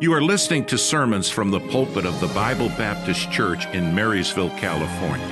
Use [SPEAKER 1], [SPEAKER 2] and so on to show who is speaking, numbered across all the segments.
[SPEAKER 1] You are listening to sermons from the pulpit of the Bible Baptist Church in Marysville, California.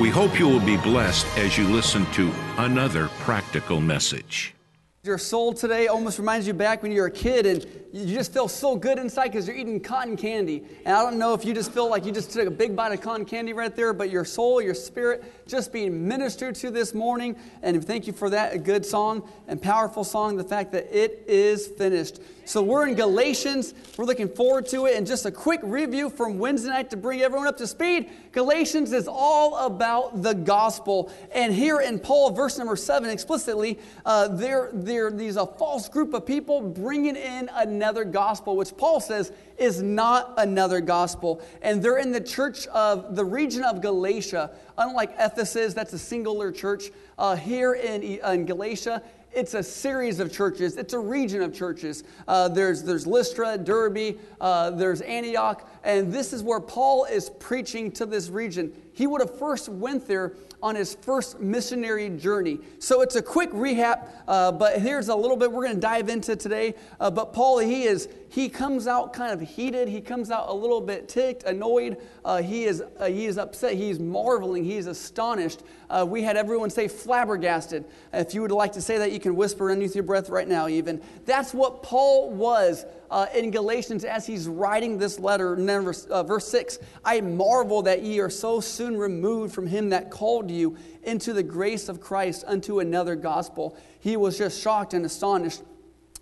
[SPEAKER 1] We hope you will be blessed as you listen to another practical message.
[SPEAKER 2] Your soul today almost reminds you back when you were a kid and you just feel so good inside because you're eating cotton candy. And I don't know if you just feel like you just took a big bite of cotton candy right there, but your soul, your spirit, just being ministered to this morning. And thank you for that, a good song and powerful song, the fact that it is finished. So we're in Galatians. We're looking forward to it. And just a quick review from Wednesday night to bring everyone up to speed. Galatians is all about the gospel. And here in Paul, verse number seven, explicitly, uh, there, there, these a false group of people bringing in another gospel, which Paul says is not another gospel. And they're in the church of the region of Galatia. Unlike Ephesus, that's a singular church. Uh, here in, in Galatia, it's a series of churches. It's a region of churches. Uh, there's, there's Lystra, Derbe, uh, there's Antioch, and this is where Paul is preaching to this region. He would have first went there on his first missionary journey. So it's a quick recap, uh, but here's a little bit we're going to dive into today. Uh, but Paul, he is he comes out kind of heated. He comes out a little bit ticked, annoyed. Uh, he is uh, he is upset. He's marveling. He's astonished. Uh, we had everyone say flabbergasted. If you would like to say that, you can whisper underneath your breath right now. Even that's what Paul was uh, in Galatians as he's writing this letter, verse, uh, verse 6 I marvel that ye are so soon removed from him that called you into the grace of Christ unto another gospel. He was just shocked and astonished.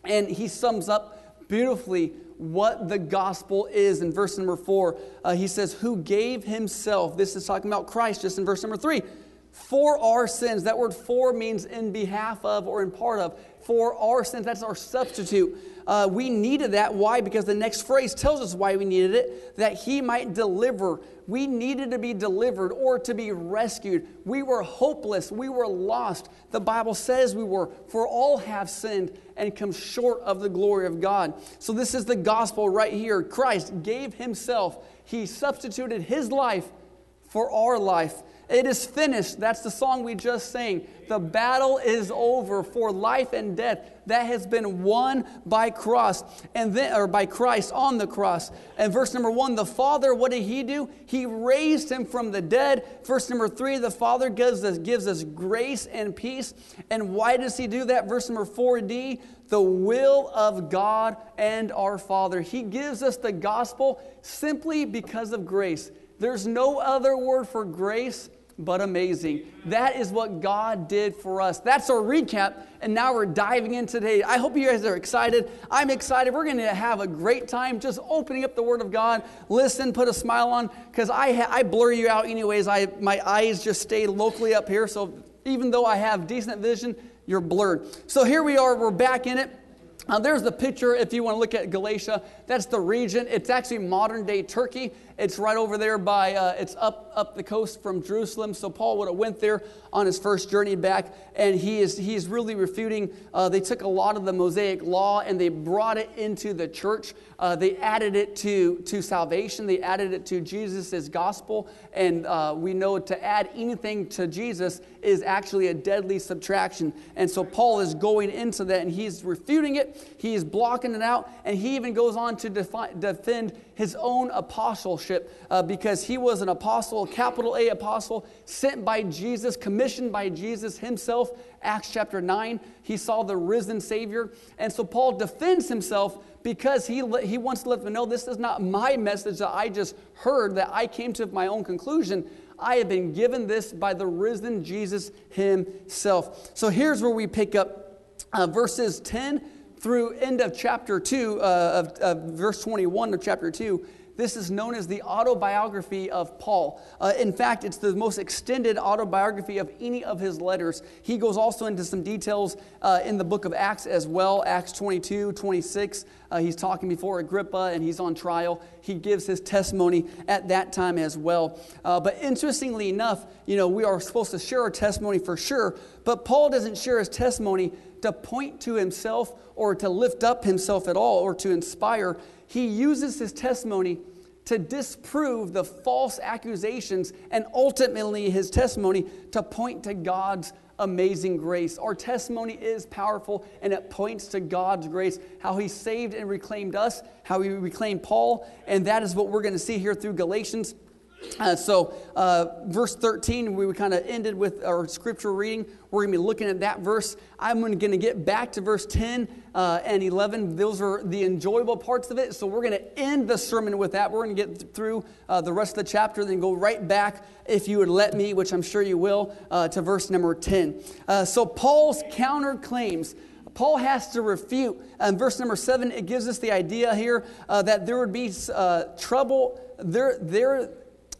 [SPEAKER 2] And he sums up beautifully what the gospel is in verse number four. Uh, he says, Who gave himself, this is talking about Christ just in verse number three, for our sins. That word for means in behalf of or in part of. For our sins, that's our substitute uh, we needed that. Why? Because the next phrase tells us why we needed it that he might deliver. We needed to be delivered or to be rescued. We were hopeless. We were lost. The Bible says we were, for all have sinned and come short of the glory of God. So, this is the gospel right here. Christ gave himself, he substituted his life for our life. It is finished. That's the song we just sang. The battle is over for life and death. That has been won by cross and then or by Christ on the cross. And verse number 1, the Father, what did he do? He raised him from the dead. Verse number 3, the Father gives us gives us grace and peace. And why does he do that? Verse number 4d, the will of God and our Father. He gives us the gospel simply because of grace. There's no other word for grace but amazing. That is what God did for us. That's our recap, and now we're diving in today. I hope you guys are excited. I'm excited. We're going to have a great time just opening up the Word of God. Listen, put a smile on, because I, ha- I blur you out anyways. I, my eyes just stay locally up here, so even though I have decent vision, you're blurred. So here we are, we're back in it. Uh, there's the picture if you want to look at Galatia. That's the region. It's actually modern day Turkey. It's right over there by, uh, it's up, up the coast from Jerusalem. So Paul would have went there on his first journey back, and he is, he's really refuting. Uh, they took a lot of the Mosaic law and they brought it into the church. Uh, they added it to, to salvation. They added it to Jesus' gospel. And uh, we know to add anything to Jesus is actually a deadly subtraction. And so Paul is going into that and he's refuting it. He's blocking it out. And he even goes on to defi- defend his own apostleship uh, because he was an apostle, capital A apostle, sent by Jesus, commissioned by Jesus himself. Acts chapter 9, he saw the risen Savior. And so Paul defends himself because he, he wants to let them know this is not my message that I just heard, that I came to my own conclusion. I have been given this by the risen Jesus himself. So here's where we pick up uh, verses 10 through end of chapter 2, uh, of, of verse 21 of chapter 2. This is known as the autobiography of Paul. Uh, in fact, it's the most extended autobiography of any of his letters. He goes also into some details uh, in the book of Acts as well, Acts 22, 26. Uh, he's talking before Agrippa and he's on trial. He gives his testimony at that time as well. Uh, but interestingly enough, you know, we are supposed to share our testimony for sure, but Paul doesn't share his testimony to point to himself or to lift up himself at all or to inspire. He uses his testimony to disprove the false accusations and ultimately his testimony to point to God's amazing grace. Our testimony is powerful and it points to God's grace, how He saved and reclaimed us, how He reclaimed Paul, and that is what we're going to see here through Galatians. Uh, so, uh, verse 13, we kind of ended with our scripture reading. We're going to be looking at that verse. I'm going to get back to verse 10 uh, and 11. Those are the enjoyable parts of it. So, we're going to end the sermon with that. We're going to get through uh, the rest of the chapter, then go right back, if you would let me, which I'm sure you will, uh, to verse number 10. Uh, so, Paul's counterclaims. Paul has to refute. In verse number seven, it gives us the idea here that there would be trouble. There, there,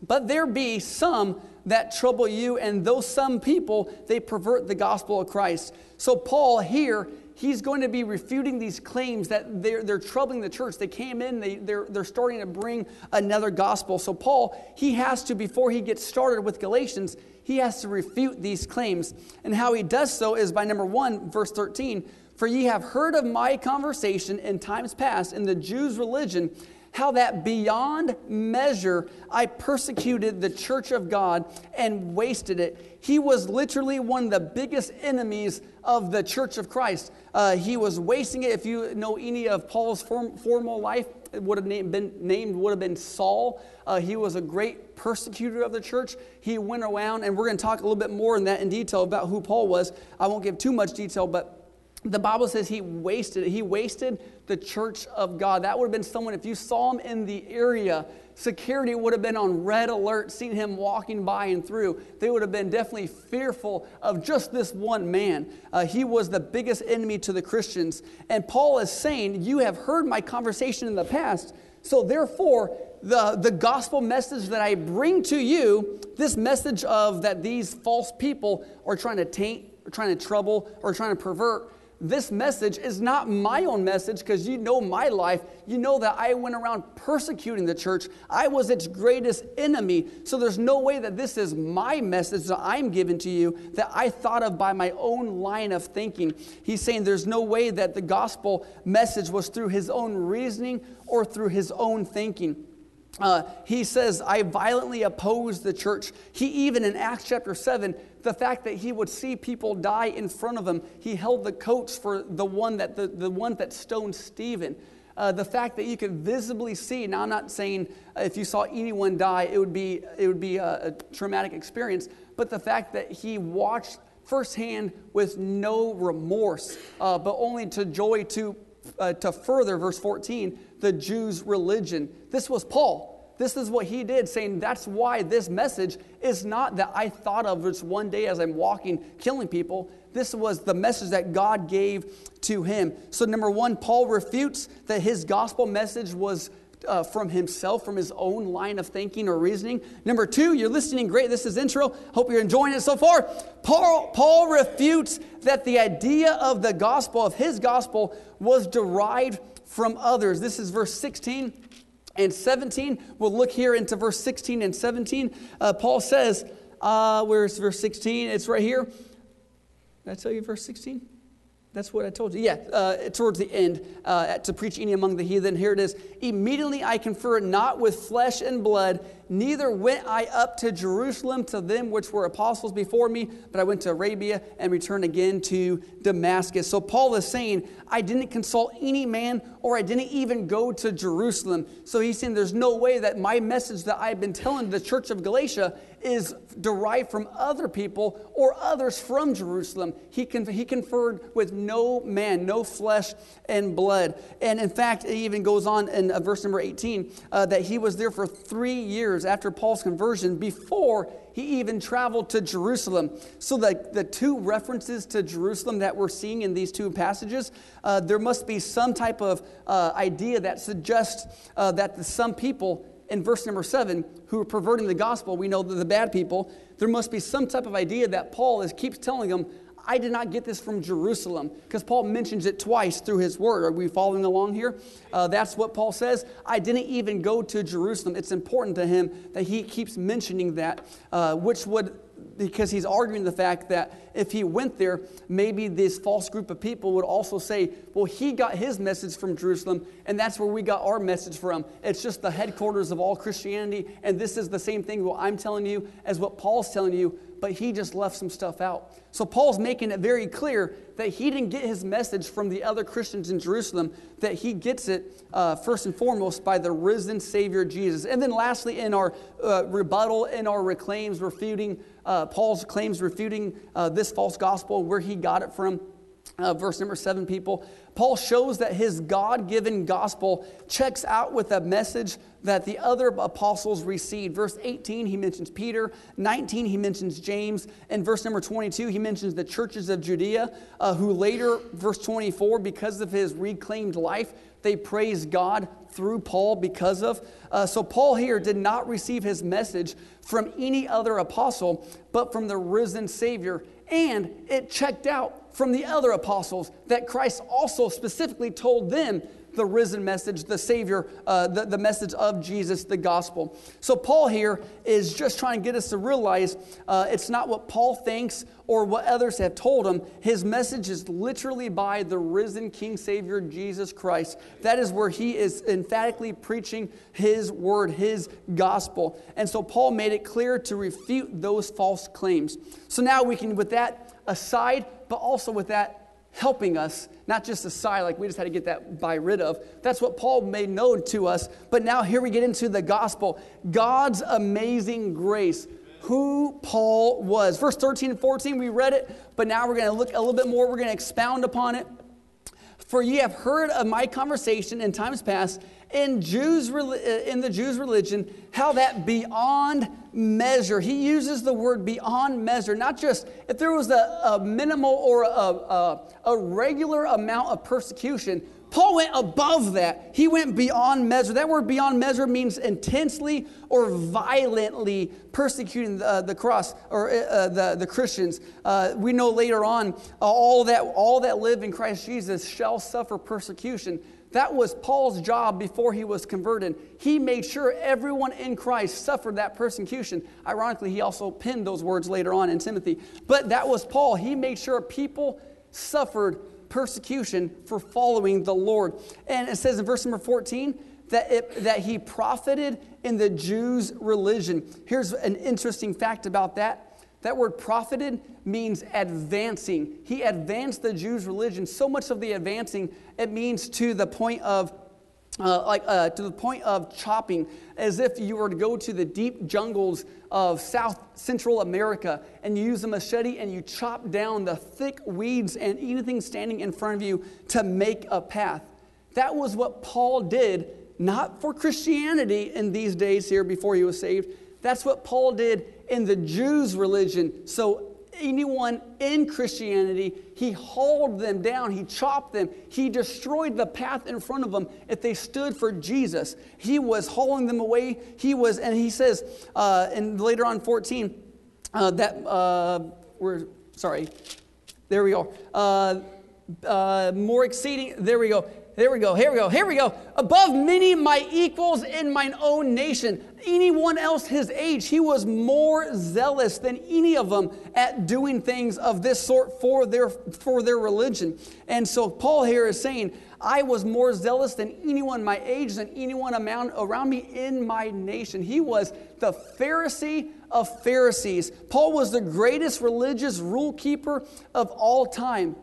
[SPEAKER 2] but there be some that trouble you, and those some people, they pervert the gospel of Christ. So, Paul here, he's going to be refuting these claims that they're, they're troubling the church. They came in, they, they're, they're starting to bring another gospel. So, Paul, he has to, before he gets started with Galatians, he has to refute these claims. And how he does so is by number one, verse 13 For ye have heard of my conversation in times past in the Jews' religion how that beyond measure I persecuted the church of God and wasted it. He was literally one of the biggest enemies of the church of Christ. Uh, he was wasting it. If you know any of Paul's form, formal life, it would have name, been named would have been Saul. Uh, he was a great persecutor of the church. He went around, and we're going to talk a little bit more in that in detail about who Paul was. I won't give too much detail, but the Bible says he wasted He wasted the church of God. That would have been someone, if you saw him in the area, security would have been on red alert, seeing him walking by and through. They would have been definitely fearful of just this one man. Uh, he was the biggest enemy to the Christians. And Paul is saying, You have heard my conversation in the past, so therefore, the, the gospel message that I bring to you, this message of that these false people are trying to taint, or trying to trouble, or trying to pervert, this message is not my own message because you know my life. You know that I went around persecuting the church. I was its greatest enemy. So there's no way that this is my message that I'm giving to you that I thought of by my own line of thinking. He's saying there's no way that the gospel message was through his own reasoning or through his own thinking. Uh, he says, I violently oppose the church. He even in Acts chapter 7 the fact that he would see people die in front of him. He held the coats for the one that, the, the one that stoned Stephen. Uh, the fact that you could visibly see, now I'm not saying uh, if you saw anyone die, it would be, it would be a, a traumatic experience, but the fact that he watched firsthand with no remorse, uh, but only to joy to, uh, to further, verse 14, the Jews' religion. This was Paul. This is what he did, saying that's why this message is not that I thought of just one day as I'm walking, killing people. This was the message that God gave to him. So, number one, Paul refutes that his gospel message was uh, from himself, from his own line of thinking or reasoning. Number two, you're listening great. This is intro. Hope you're enjoying it so far. Paul, Paul refutes that the idea of the gospel, of his gospel, was derived from others. This is verse 16 and 17. We'll look here into verse 16 and 17. Uh, Paul says, uh, where's verse 16? It's right here. Did I tell you verse 16? That's what I told you. Yeah, uh, towards the end, uh, to preach any among the heathen. Here it is. Immediately I confer not with flesh and blood, neither went I up to Jerusalem to them which were apostles before me, but I went to Arabia and returned again to Damascus. So Paul is saying, I didn't consult any man or I didn't even go to Jerusalem. So he's saying there's no way that my message that I've been telling the church of Galatia is derived from other people or others from Jerusalem. He, con- he conferred with no man, no flesh and blood. And in fact, it even goes on in uh, verse number 18 uh, that he was there for three years after Paul's conversion before he even traveled to Jerusalem. So, the, the two references to Jerusalem that we're seeing in these two passages, uh, there must be some type of uh, idea that suggests uh, that some people in verse number seven who are perverting the gospel, we know that the bad people, there must be some type of idea that Paul is, keeps telling them, I did not get this from Jerusalem, because Paul mentions it twice through his word. Are we following along here? Uh, that's what Paul says. I didn't even go to Jerusalem. It's important to him that he keeps mentioning that, uh, which would, because he's arguing the fact that if he went there, maybe this false group of people would also say, well, he got his message from Jerusalem, and that's where we got our message from. It's just the headquarters of all Christianity, and this is the same thing what I'm telling you as what Paul's telling you, but he just left some stuff out. So Paul's making it very clear that he didn't get his message from the other Christians in Jerusalem, that he gets it uh, first and foremost by the risen Savior Jesus. And then lastly, in our uh, rebuttal, in our reclaims, refuting, uh, Paul's claims refuting uh, this false gospel, where he got it from. Uh, verse number seven, people. Paul shows that his God given gospel checks out with a message that the other apostles received. Verse 18, he mentions Peter. 19, he mentions James. And verse number 22, he mentions the churches of Judea, uh, who later, verse 24, because of his reclaimed life, they praise God through Paul because of. Uh, so, Paul here did not receive his message from any other apostle, but from the risen Savior. And it checked out from the other apostles that Christ also specifically told them the risen message, the Savior, uh, the, the message of Jesus, the gospel. So, Paul here is just trying to get us to realize uh, it's not what Paul thinks or what others have told him. His message is literally by the risen King Savior, Jesus Christ. That is where he is emphatically preaching his word, his gospel. And so, Paul made it clear to refute those false claims. So, now we can, with that aside, but also with that helping us, not just a sigh like we just had to get that by rid of. That's what Paul made known to us. But now here we get into the gospel God's amazing grace. Who Paul was. Verse 13 and 14, we read it, but now we're going to look a little bit more. We're going to expound upon it. For ye have heard of my conversation in times past in, Jews, uh, in the Jews' religion, how that beyond measure, he uses the word beyond measure, not just if there was a, a minimal or a, a, a regular amount of persecution, Paul went above that. He went beyond measure. That word beyond measure means intensely or violently persecuting the, the cross or uh, the, the Christians. Uh, we know later on, uh, all, that, all that live in Christ Jesus shall suffer persecution. That was Paul's job before he was converted. He made sure everyone in Christ suffered that persecution. Ironically, he also penned those words later on in Timothy. But that was Paul. He made sure people suffered persecution for following the Lord. And it says in verse number 14 that, it, that he profited in the Jews' religion. Here's an interesting fact about that that word profited means advancing. He advanced the Jews' religion, so much of the advancing, it means to the point of uh, like uh, to the point of chopping, as if you were to go to the deep jungles of South Central America and you use a machete and you chop down the thick weeds and anything standing in front of you to make a path. That was what Paul did, not for Christianity in these days here before he was saved. That's what Paul did in the Jews' religion. So anyone in Christianity, he hauled them down, he chopped them, he destroyed the path in front of them if they stood for Jesus. He was hauling them away. He was, and he says, uh, and later on 14, uh, that uh, we're sorry, there we go. Uh, uh, more exceeding, there we go. There we go, here we go, here we go. Above many my equals in mine own nation. Anyone else his age, he was more zealous than any of them at doing things of this sort for their, for their religion. And so Paul here is saying, I was more zealous than anyone my age, than anyone around me in my nation. He was the Pharisee of Pharisees. Paul was the greatest religious rule keeper of all time,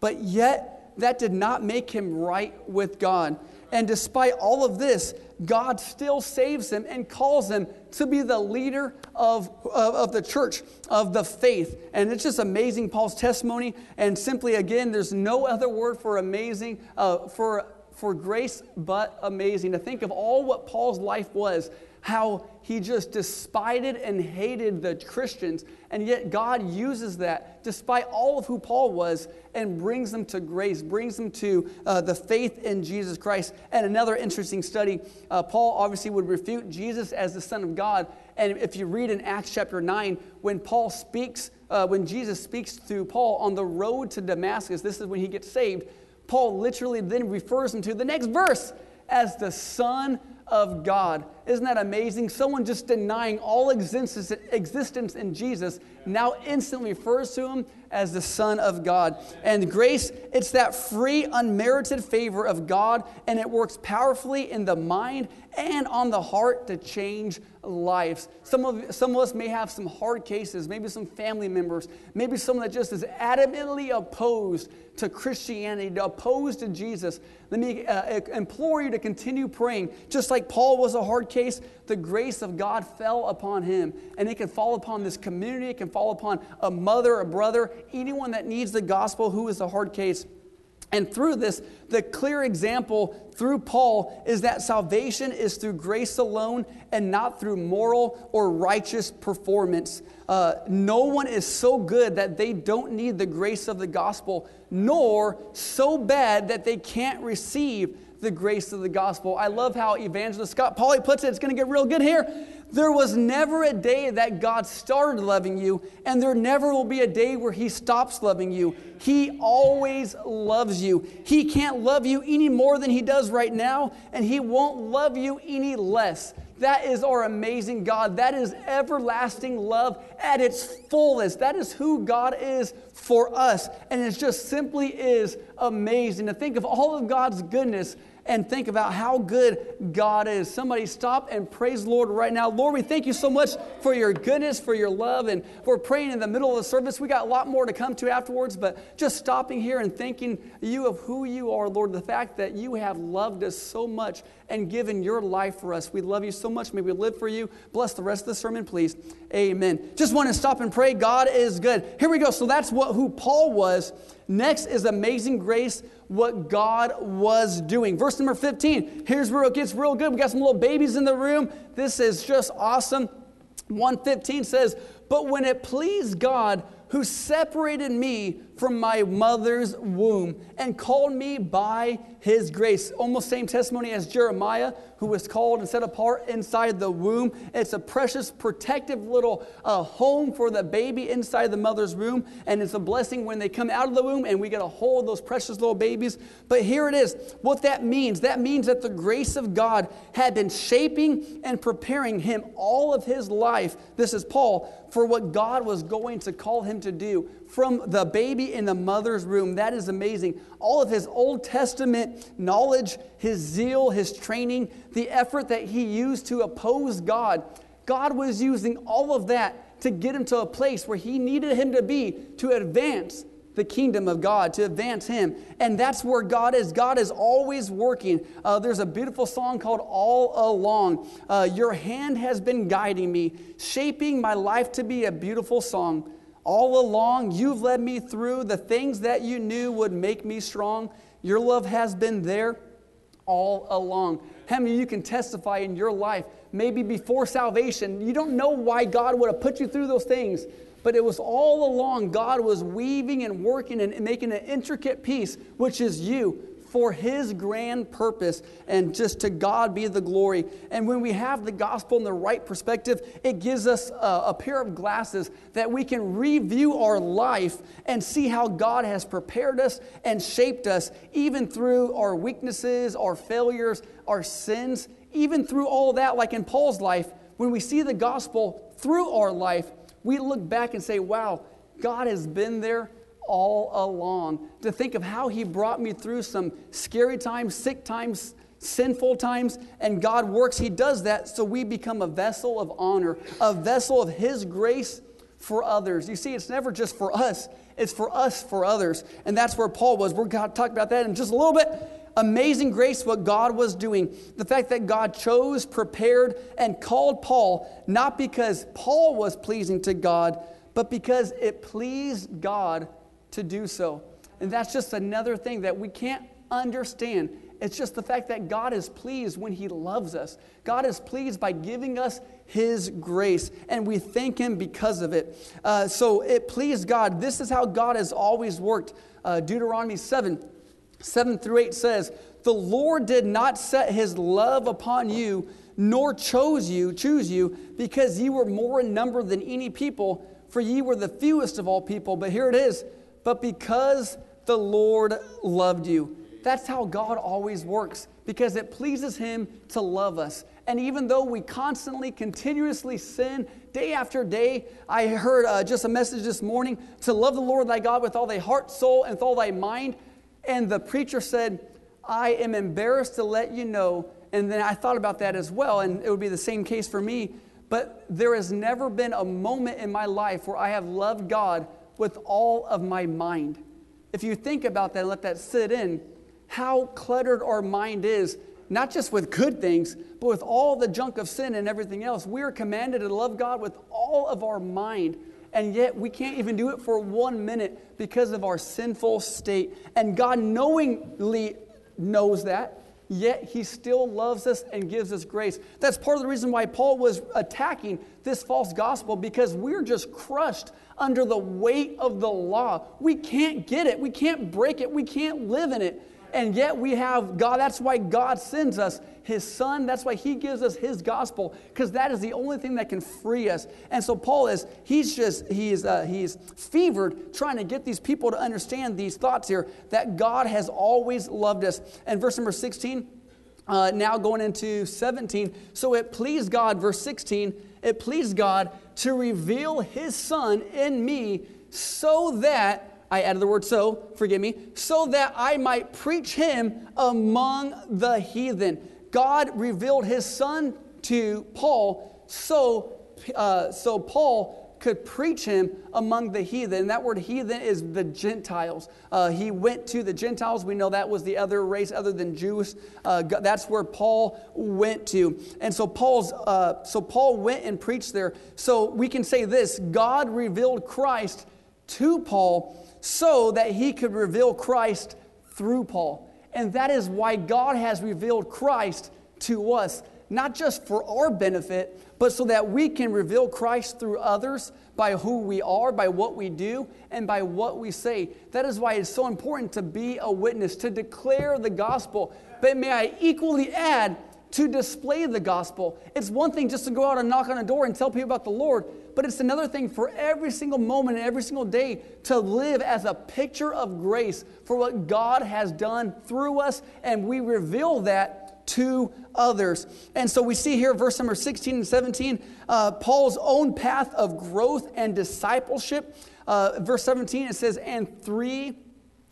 [SPEAKER 2] but yet that did not make him right with God. And despite all of this, God still saves him and calls him to be the leader of, of, of, the church, of the faith. And it's just amazing, Paul's testimony. And simply, again, there's no other word for amazing, uh, for, for grace but amazing. To think of all what Paul's life was how he just despised and hated the Christians, and yet God uses that, despite all of who Paul was, and brings them to grace, brings them to uh, the faith in Jesus Christ. And another interesting study uh, Paul obviously would refute Jesus as the Son of God. And if you read in Acts chapter 9, when Paul speaks, uh, when Jesus speaks to Paul on the road to Damascus, this is when he gets saved, Paul literally then refers him to the next verse as the Son of God. Isn't that amazing? Someone just denying all existence, existence in Jesus now instantly refers to him as the Son of God. And grace, it's that free, unmerited favor of God, and it works powerfully in the mind and on the heart to change lives. Some of, some of us may have some hard cases, maybe some family members, maybe someone that just is adamantly opposed to Christianity, opposed to Jesus. Let me uh, implore you to continue praying. Just like Paul was a hard case, the grace of God fell upon him. And it can fall upon this community, it can fall upon a mother, a brother, anyone that needs the gospel who is a hard case. And through this, the clear example through Paul is that salvation is through grace alone and not through moral or righteous performance. Uh, no one is so good that they don't need the grace of the gospel, nor so bad that they can't receive the grace of the gospel. I love how Evangelist Scott Pauley puts it. It's going to get real good here. There was never a day that God started loving you, and there never will be a day where He stops loving you. He always loves you. He can't love you any more than He does right now, and He won't love you any less. That is our amazing God. That is everlasting love at its fullest. That is who God is for us. And it just simply is amazing to think of all of God's goodness and think about how good God is. Somebody stop and praise the Lord right now. Lord, we thank you so much for your goodness, for your love, and we're praying in the middle of the service. We got a lot more to come to afterwards, but just stopping here and thanking you of who you are, Lord, the fact that you have loved us so much and given your life for us. We love you so much. May we live for you. Bless the rest of the sermon, please. Amen. Just want to stop and pray. God is good. Here we go. So that's what who Paul was. Next is amazing grace, what God was doing. Verse number 15. Here's where it gets real good. We got some little babies in the room. This is just awesome. 115 says, But when it pleased God, who separated me from my mother's womb and called me by his grace. Almost same testimony as Jeremiah, who was called and set apart inside the womb. It's a precious, protective little uh, home for the baby inside the mother's womb. And it's a blessing when they come out of the womb and we get a hold of those precious little babies. But here it is what that means that means that the grace of God had been shaping and preparing him all of his life. This is Paul for what God was going to call him to do from the baby in the mother's room. That is amazing. All of his Old Testament knowledge, his zeal, his training, the effort that he used to oppose God. God was using all of that to get him to a place where he needed him to be to advance the kingdom of God, to advance Him. And that's where God is. God is always working. Uh, there's a beautiful song called All Along. Uh, Your hand has been guiding me, shaping my life to be a beautiful song. All along, you've led me through the things that you knew would make me strong. Your love has been there all along. How many you can testify in your life, maybe before salvation, you don't know why God would have put you through those things, but it was all along God was weaving and working and making an intricate piece, which is you for His grand purpose, and just to God be the glory. And when we have the gospel in the right perspective, it gives us a, a pair of glasses that we can review our life and see how God has prepared us and shaped us, even through our weaknesses, our failures, our sins, even through all that, like in Paul's life. When we see the gospel through our life, we look back and say, wow, God has been there all along. To think of how He brought me through some scary times, sick times, sinful times, and God works. He does that so we become a vessel of honor, a vessel of His grace for others. You see, it's never just for us, it's for us for others. And that's where Paul was. We're going to talk about that in just a little bit. Amazing grace, what God was doing. The fact that God chose, prepared, and called Paul, not because Paul was pleasing to God, but because it pleased God to do so. And that's just another thing that we can't understand. It's just the fact that God is pleased when He loves us. God is pleased by giving us His grace, and we thank Him because of it. Uh, so it pleased God. This is how God has always worked. Uh, Deuteronomy 7 7 through 8 says, The Lord did not set His love upon you, nor chose you, choose you, because ye were more in number than any people, for ye were the fewest of all people. But here it is but because the Lord loved you. That's how God always works because it pleases Him to love us. And even though we constantly, continuously sin day after day, I heard uh, just a message this morning to love the Lord thy God with all thy heart, soul, and with all thy mind. And the preacher said, I am embarrassed to let you know. And then I thought about that as well, and it would be the same case for me. But there has never been a moment in my life where I have loved God with all of my mind. If you think about that and let that sit in, how cluttered our mind is, not just with good things, but with all the junk of sin and everything else. We are commanded to love God with all of our mind, and yet we can't even do it for one minute because of our sinful state. And God knowingly knows that, yet he still loves us and gives us grace. That's part of the reason why Paul was attacking this false gospel because we're just crushed under the weight of the law. We can't get it, we can't break it, we can't live in it. And yet we have God. That's why God sends us His Son. That's why He gives us His gospel, because that is the only thing that can free us. And so Paul is, he's just, he's, uh, he's fevered trying to get these people to understand these thoughts here that God has always loved us. And verse number 16, uh, now going into 17. So it pleased God, verse 16, it pleased God to reveal His Son in me so that I added the word so, forgive me, so that I might preach him among the heathen. God revealed his son to Paul so, uh, so Paul could preach him among the heathen. that word heathen is the Gentiles. Uh, he went to the Gentiles. We know that was the other race other than Jews. Uh, that's where Paul went to. And so Paul's uh, so Paul went and preached there. So we can say this: God revealed Christ to Paul so that he could reveal Christ through Paul. And that is why God has revealed Christ to us, not just for our benefit, but so that we can reveal Christ through others by who we are, by what we do, and by what we say. That is why it's so important to be a witness, to declare the gospel. But may I equally add, to display the gospel. It's one thing just to go out and knock on a door and tell people about the Lord, but it's another thing for every single moment and every single day to live as a picture of grace for what God has done through us, and we reveal that to others. And so we see here, verse number 16 and 17, uh, Paul's own path of growth and discipleship. Uh, verse 17, it says, And three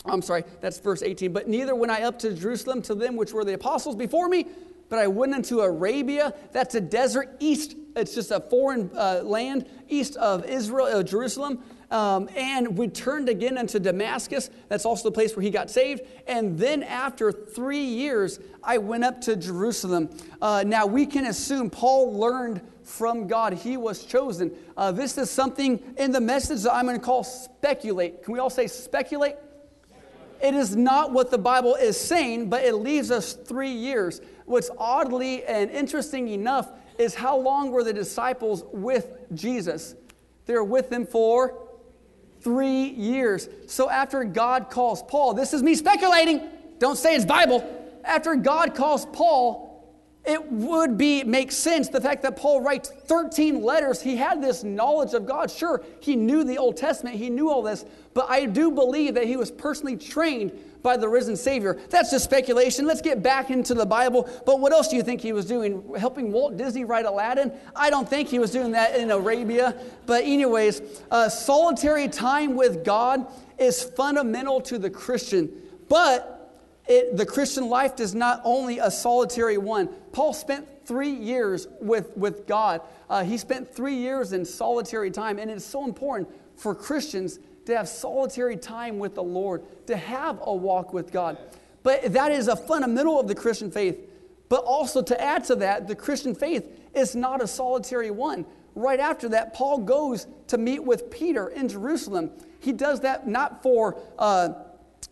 [SPEAKER 2] I'm sorry, that's verse 18. But neither went I up to Jerusalem to them which were the apostles before me, but I went into Arabia. That's a desert east. It's just a foreign uh, land east of Israel, uh, Jerusalem. Um, and returned again into Damascus. That's also the place where he got saved. And then after three years, I went up to Jerusalem. Uh, now we can assume Paul learned from God. He was chosen. Uh, this is something in the message that I'm going to call speculate. Can we all say speculate? It is not what the Bible is saying, but it leaves us three years. What's oddly and interesting enough is how long were the disciples with Jesus? They were with him for three years. So after God calls Paul, this is me speculating, don't say it's Bible. After God calls Paul, it would be make sense the fact that Paul writes 13 letters. He had this knowledge of God. Sure, he knew the Old Testament, he knew all this, but I do believe that he was personally trained by the risen Savior. That's just speculation. Let's get back into the Bible. But what else do you think he was doing? Helping Walt Disney write Aladdin? I don't think he was doing that in Arabia. But, anyways, solitary time with God is fundamental to the Christian. But it, the Christian life is not only a solitary one. Paul spent three years with, with God. Uh, he spent three years in solitary time, and it's so important for Christians to have solitary time with the Lord, to have a walk with God. But that is a fundamental of the Christian faith. But also to add to that, the Christian faith is not a solitary one. Right after that, Paul goes to meet with Peter in Jerusalem. He does that not for uh,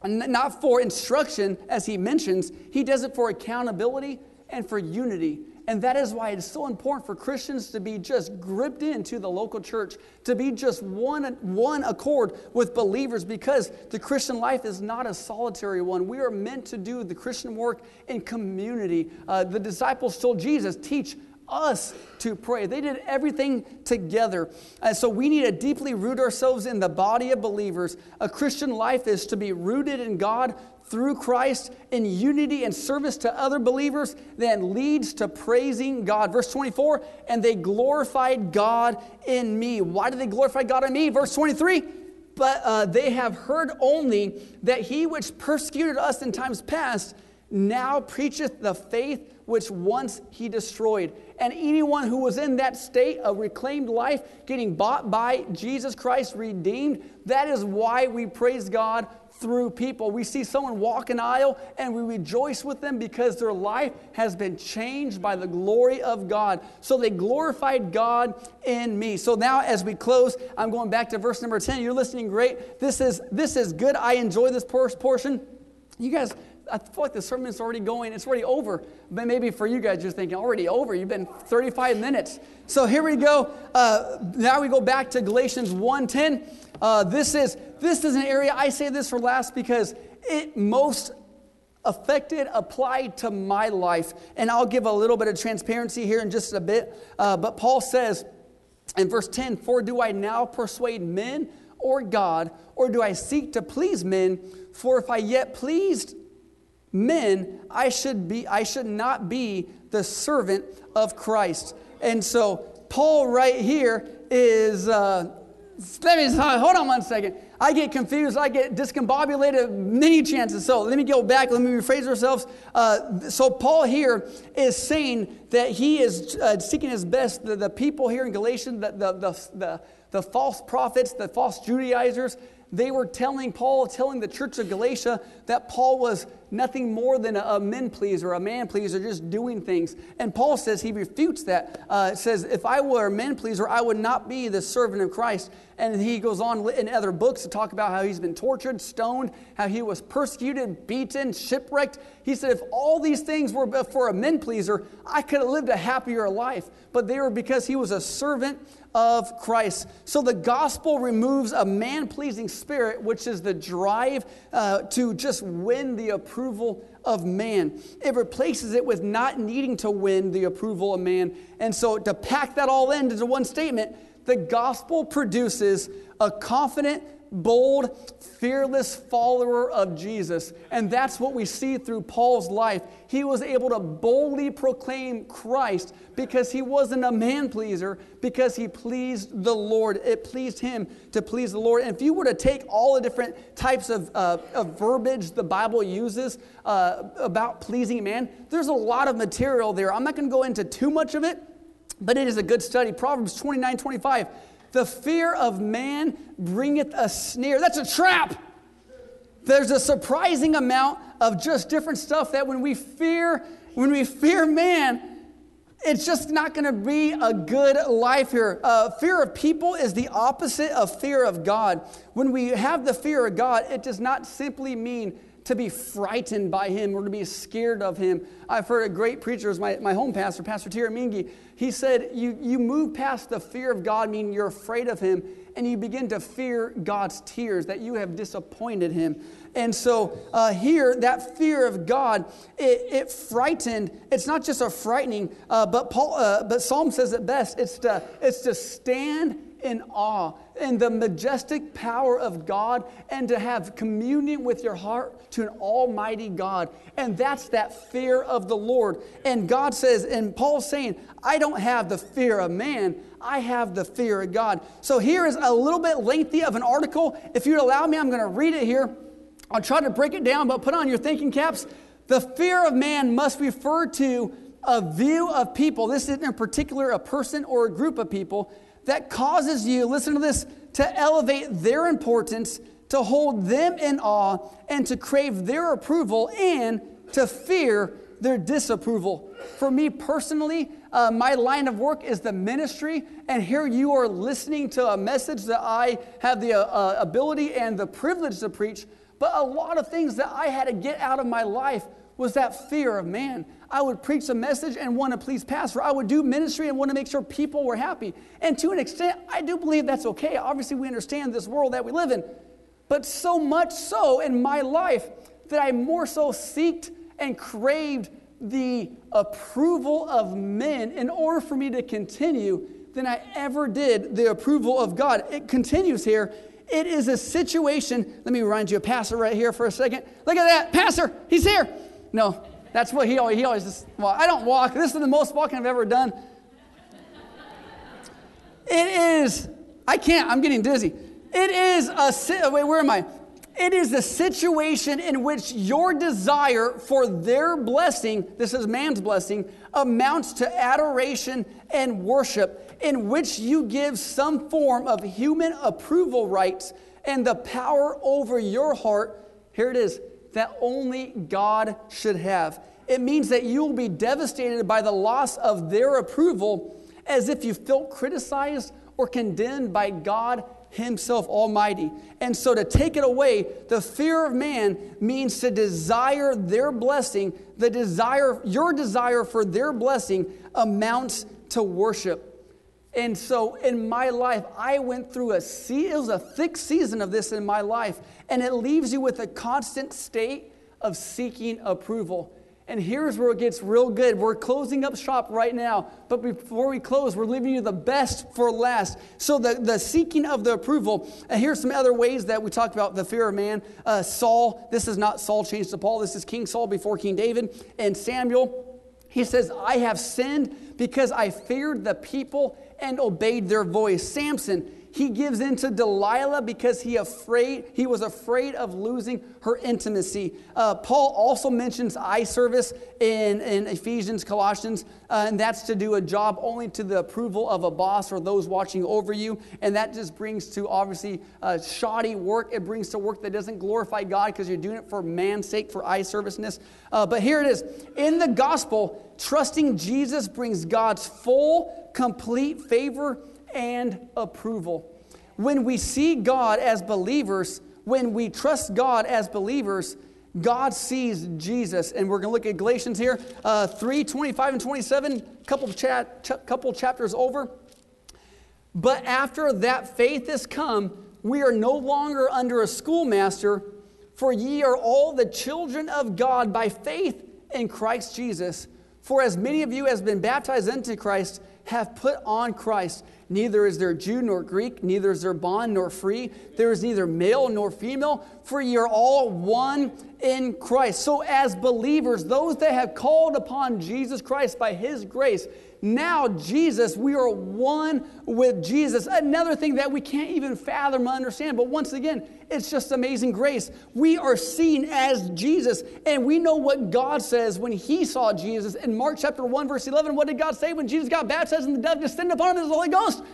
[SPEAKER 2] not for instruction, as he mentions. He does it for accountability and for unity. And that is why it's so important for Christians to be just gripped into the local church, to be just one, one accord with believers, because the Christian life is not a solitary one. We are meant to do the Christian work in community. Uh, the disciples told Jesus, teach us to pray. They did everything together. And so we need to deeply root ourselves in the body of believers. A Christian life is to be rooted in God through Christ in unity and service to other believers then leads to praising God. Verse 24, and they glorified God in me. Why did they glorify God in me? Verse 23, but uh, they have heard only that he which persecuted us in times past now preacheth the faith which once he destroyed. And anyone who was in that state of reclaimed life, getting bought by Jesus Christ, redeemed, that is why we praise God through people. We see someone walk an aisle and we rejoice with them because their life has been changed by the glory of God. So they glorified God in me. So now as we close, I'm going back to verse number 10. You're listening great. This is this is good. I enjoy this portion. You guys I feel like the sermon's already going, it's already over. But maybe for you guys, you're thinking, already over. You've been 35 minutes. So here we go. Uh, now we go back to Galatians 1.10. Uh, this, is, this is an area, I say this for last because it most affected, applied to my life. And I'll give a little bit of transparency here in just a bit. Uh, but Paul says in verse 10, For do I now persuade men or God, or do I seek to please men? For if I yet pleased men, I should be I should not be the servant of Christ. And so Paul right here is uh, let me hold on one second. I get confused. I get discombobulated many chances. So let me go back. Let me rephrase ourselves. Uh, so Paul here is saying that he is uh, seeking his best. The, the, people here in Galatians, the, the, the, the, the false prophets, the false Judaizers, they were telling Paul, telling the church of Galatia that Paul was nothing more than a, a men pleaser, a man pleaser, just doing things. And Paul says he refutes that. Uh, says, if I were a men pleaser, I would not be the servant of Christ. And he goes on in other books to talk about how he's been tortured, stoned, how he was persecuted, beaten, shipwrecked. He said, if all these things were for a men pleaser, I could have lived a happier life. But they were because he was a servant of Christ. So the gospel removes a man pleasing spirit, which is the drive uh, to just win the approval of man. It replaces it with not needing to win the approval of man. And so to pack that all in into one statement, the gospel produces a confident, bold, fearless follower of Jesus. And that's what we see through Paul's life. He was able to boldly proclaim Christ because he wasn't a man pleaser, because he pleased the Lord. It pleased him to please the Lord. And if you were to take all the different types of, uh, of verbiage the Bible uses uh, about pleasing man, there's a lot of material there. I'm not going to go into too much of it, but it is a good study. Proverbs 29 25 the fear of man bringeth a snare. That's a trap. There's a surprising amount of just different stuff that when we fear, when we fear man, it's just not going to be a good life here. Uh, fear of people is the opposite of fear of God. When we have the fear of God, it does not simply mean to be frightened by him or to be scared of him. I've heard a great preacher, my, my home pastor, Pastor Terry Mingi. He said, you, you move past the fear of God, meaning you're afraid of him, and you begin to fear God's tears, that you have disappointed him. And so uh, here, that fear of God, it, it, frightened. It's not just a frightening, uh, but Paul, uh, but Psalm says it best. It's to, it's to stand in awe in the majestic power of God and to have communion with your heart to an almighty God. And that's that fear of the Lord. And God says, and Paul's saying, I don't have the fear of man, I have the fear of God. So here is a little bit lengthy of an article. If you'd allow me, I'm going to read it here. I'll try to break it down, but put on your thinking caps. The fear of man must refer to a view of people. This isn't in particular a person or a group of people that causes you, listen to this, to elevate their importance, to hold them in awe, and to crave their approval and to fear their disapproval. For me personally, uh, my line of work is the ministry, and here you are listening to a message that I have the uh, uh ability and the privilege to preach. But a lot of things that I had to get out of my life was that fear of man. I would preach a message and want to please pastor. I would do ministry and want to make sure people were happy. And to an extent, I do believe that's okay. Obviously, we understand this world that we live in. But so much so in my life that I more so seeked and craved the approval of men in order for me to continue than I ever did the approval of God. It continues here It is a situation. Let me remind you a Pastor right here for a second. Look at that. Pastor, he's here. No, that's what he always, he always just, well, I don't walk. This is the most walking I've ever done. It is, I can't, I'm getting dizzy. It is a, wait, where am I? It is the situation in which your desire for their blessing, this is man's blessing, amounts to adoration and worship, in which you give some form of human approval rights and the power over your heart. Here it is that only God should have. It means that you will be devastated by the loss of their approval as if you felt criticized or condemned by God Himself Almighty. And so to take it away, the fear of man means to desire their blessing. The desire, your desire for their blessing amounts to worship. And so in my life, I went through a sea, it was a thick season of this in my life, and it leaves you with a constant state of seeking approval. And here's where it gets real good. We're closing up shop right now, but before we close, we're leaving you the best for last. So, the, the seeking of the approval. And here's some other ways that we talk about the fear of man. Uh, Saul, this is not Saul changed to Paul, this is King Saul before King David. And Samuel, he says, I have sinned because I feared the people and obeyed their voice. Samson, he gives in to Delilah because he afraid he was afraid of losing her intimacy. Uh, Paul also mentions eye service in, in Ephesians, Colossians, uh, and that's to do a job only to the approval of a boss or those watching over you. And that just brings to obviously uh, shoddy work. It brings to work that doesn't glorify God because you're doing it for man's sake, for eye serviceness. Uh, but here it is in the gospel, trusting Jesus brings God's full, complete favor and approval. When we see God as believers, when we trust God as believers, God sees Jesus. And we're going to look at Galatians here, uh, 3 25 and 27, couple, ch- couple chapters over. But after that faith has come, we are no longer under a schoolmaster, for ye are all the children of God by faith in Christ Jesus. For as many of you as have been baptized into Christ have put on Christ. Neither is there Jew nor Greek, neither is there bond nor free. There is neither male nor female, for ye are all one in Christ. So, as believers, those that have called upon Jesus Christ by his grace, now Jesus, we are one with Jesus. Another thing that we can't even fathom or understand, but once again, it's just amazing grace. We are seen as Jesus, and we know what God says when He saw Jesus. In Mark chapter 1, verse 11, what did God say when Jesus got baptized and the dove descended upon him as the Holy Ghost?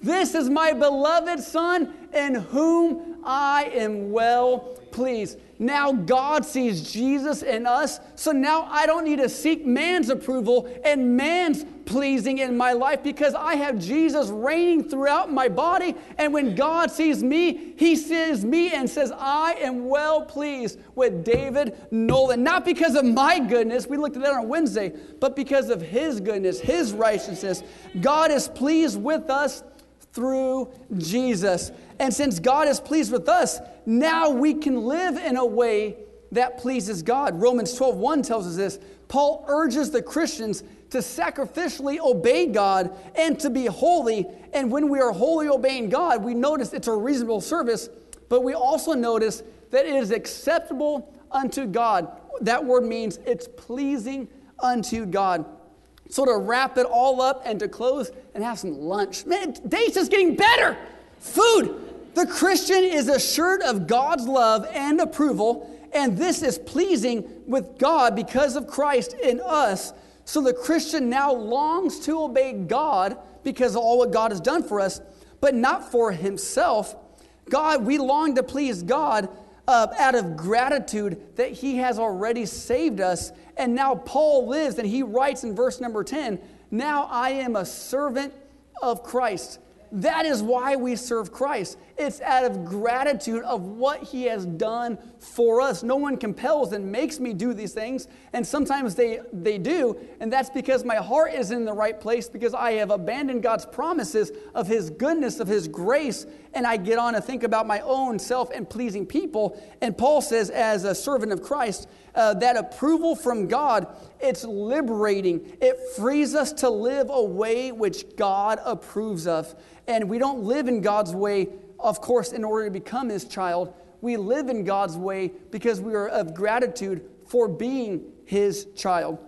[SPEAKER 2] This is my beloved Son in whom I am well pleased. Now God sees Jesus in us, so now I don't need to seek man's approval and man's pleasing in my life because I have Jesus reigning throughout my body. And when God sees me, he sees me and says, I am well pleased with David Nolan. Not because of my goodness, we looked at that on Wednesday, but because of his goodness, his righteousness. God is pleased with us through Jesus. And since God is pleased with us, now we can live in a way that pleases God. Romans 12 1 tells us this. Paul urges the Christians to sacrificially obey God and to be holy. And when we are wholly obeying God, we notice it's a reasonable service, but we also notice that it is acceptable unto God. That word means it's pleasing unto God. So to wrap it all up and to close and have some lunch. Man, day's just getting better. Food. The Christian is assured of God's love and approval, and this is pleasing with God because of Christ in us. So the Christian now longs to obey God because of all what God has done for us, but not for himself. God, we long to please God uh, out of gratitude that he has already saved us. And now Paul lives and he writes in verse number 10 Now I am a servant of Christ. That is why we serve Christ. It's out of gratitude of what He has done for us. No one compels and makes me do these things, and sometimes they, they do, and that's because my heart is in the right place because I have abandoned God's promises of His goodness, of His grace, and I get on to think about my own self and pleasing people. And Paul says, as a servant of Christ, uh, that approval from God, it's liberating. It frees us to live a way which God approves of. And we don't live in God's way of course, in order to become his child, we live in God's way because we are of gratitude for being his child.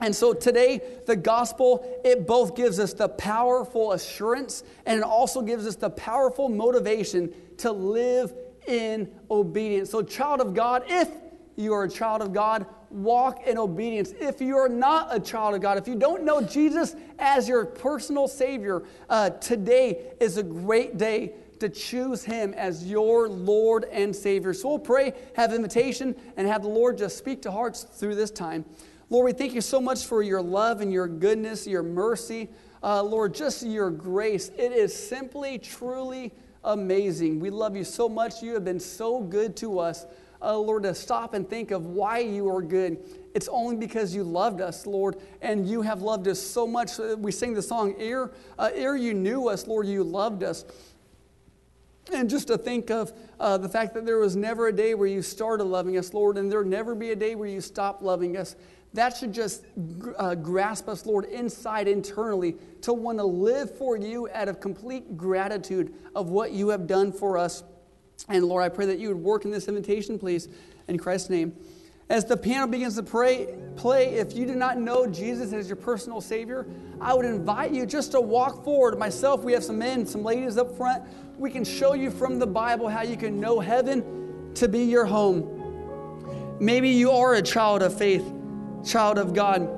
[SPEAKER 2] And so today, the gospel, it both gives us the powerful assurance and it also gives us the powerful motivation to live in obedience. So, child of God, if you are a child of God, walk in obedience. If you are not a child of God, if you don't know Jesus as your personal Savior, uh, today is a great day to choose Him as your Lord and Savior. So we'll pray, have invitation, and have the Lord just speak to hearts through this time. Lord, we thank you so much for your love and your goodness, your mercy. Uh, Lord, just your grace. It is simply, truly amazing. We love you so much. You have been so good to us. Uh, Lord, to stop and think of why you are good. It's only because you loved us, Lord, and you have loved us so much. We sing the song, Ere, uh, ere you knew us, Lord, you loved us. And just to think of uh, the fact that there was never a day where you started loving us, Lord, and there'll never be a day where you stop loving us. That should just uh, grasp us, Lord, inside internally to want to live for you out of complete gratitude of what you have done for us. And Lord, I pray that you would work in this invitation, please, in Christ's name. As the piano begins to pray, play, if you do not know Jesus as your personal Savior, I would invite you just to walk forward. Myself, we have some men, some ladies up front. We can show you from the Bible how you can know heaven to be your home. Maybe you are a child of faith child of God,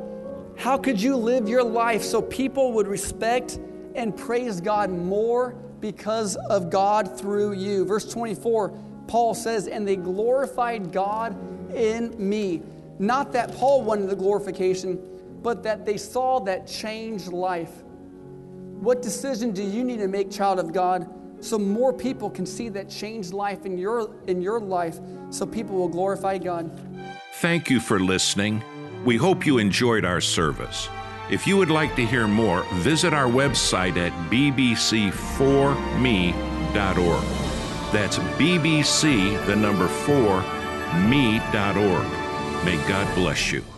[SPEAKER 2] how could you live your life so people would respect and praise God more because of God through you? Verse 24, Paul says, And they glorified God in me. Not that Paul wanted the glorification, but that they saw that changed life. What decision do you need to make, child of God, so more people can see that changed life in your, in your life so people will glorify God?
[SPEAKER 1] Thank you for listening. We hope you enjoyed our service. If you would like to hear more, visit our website at bbc4me.org. That's bbc, the number 4, me.org. May God bless you.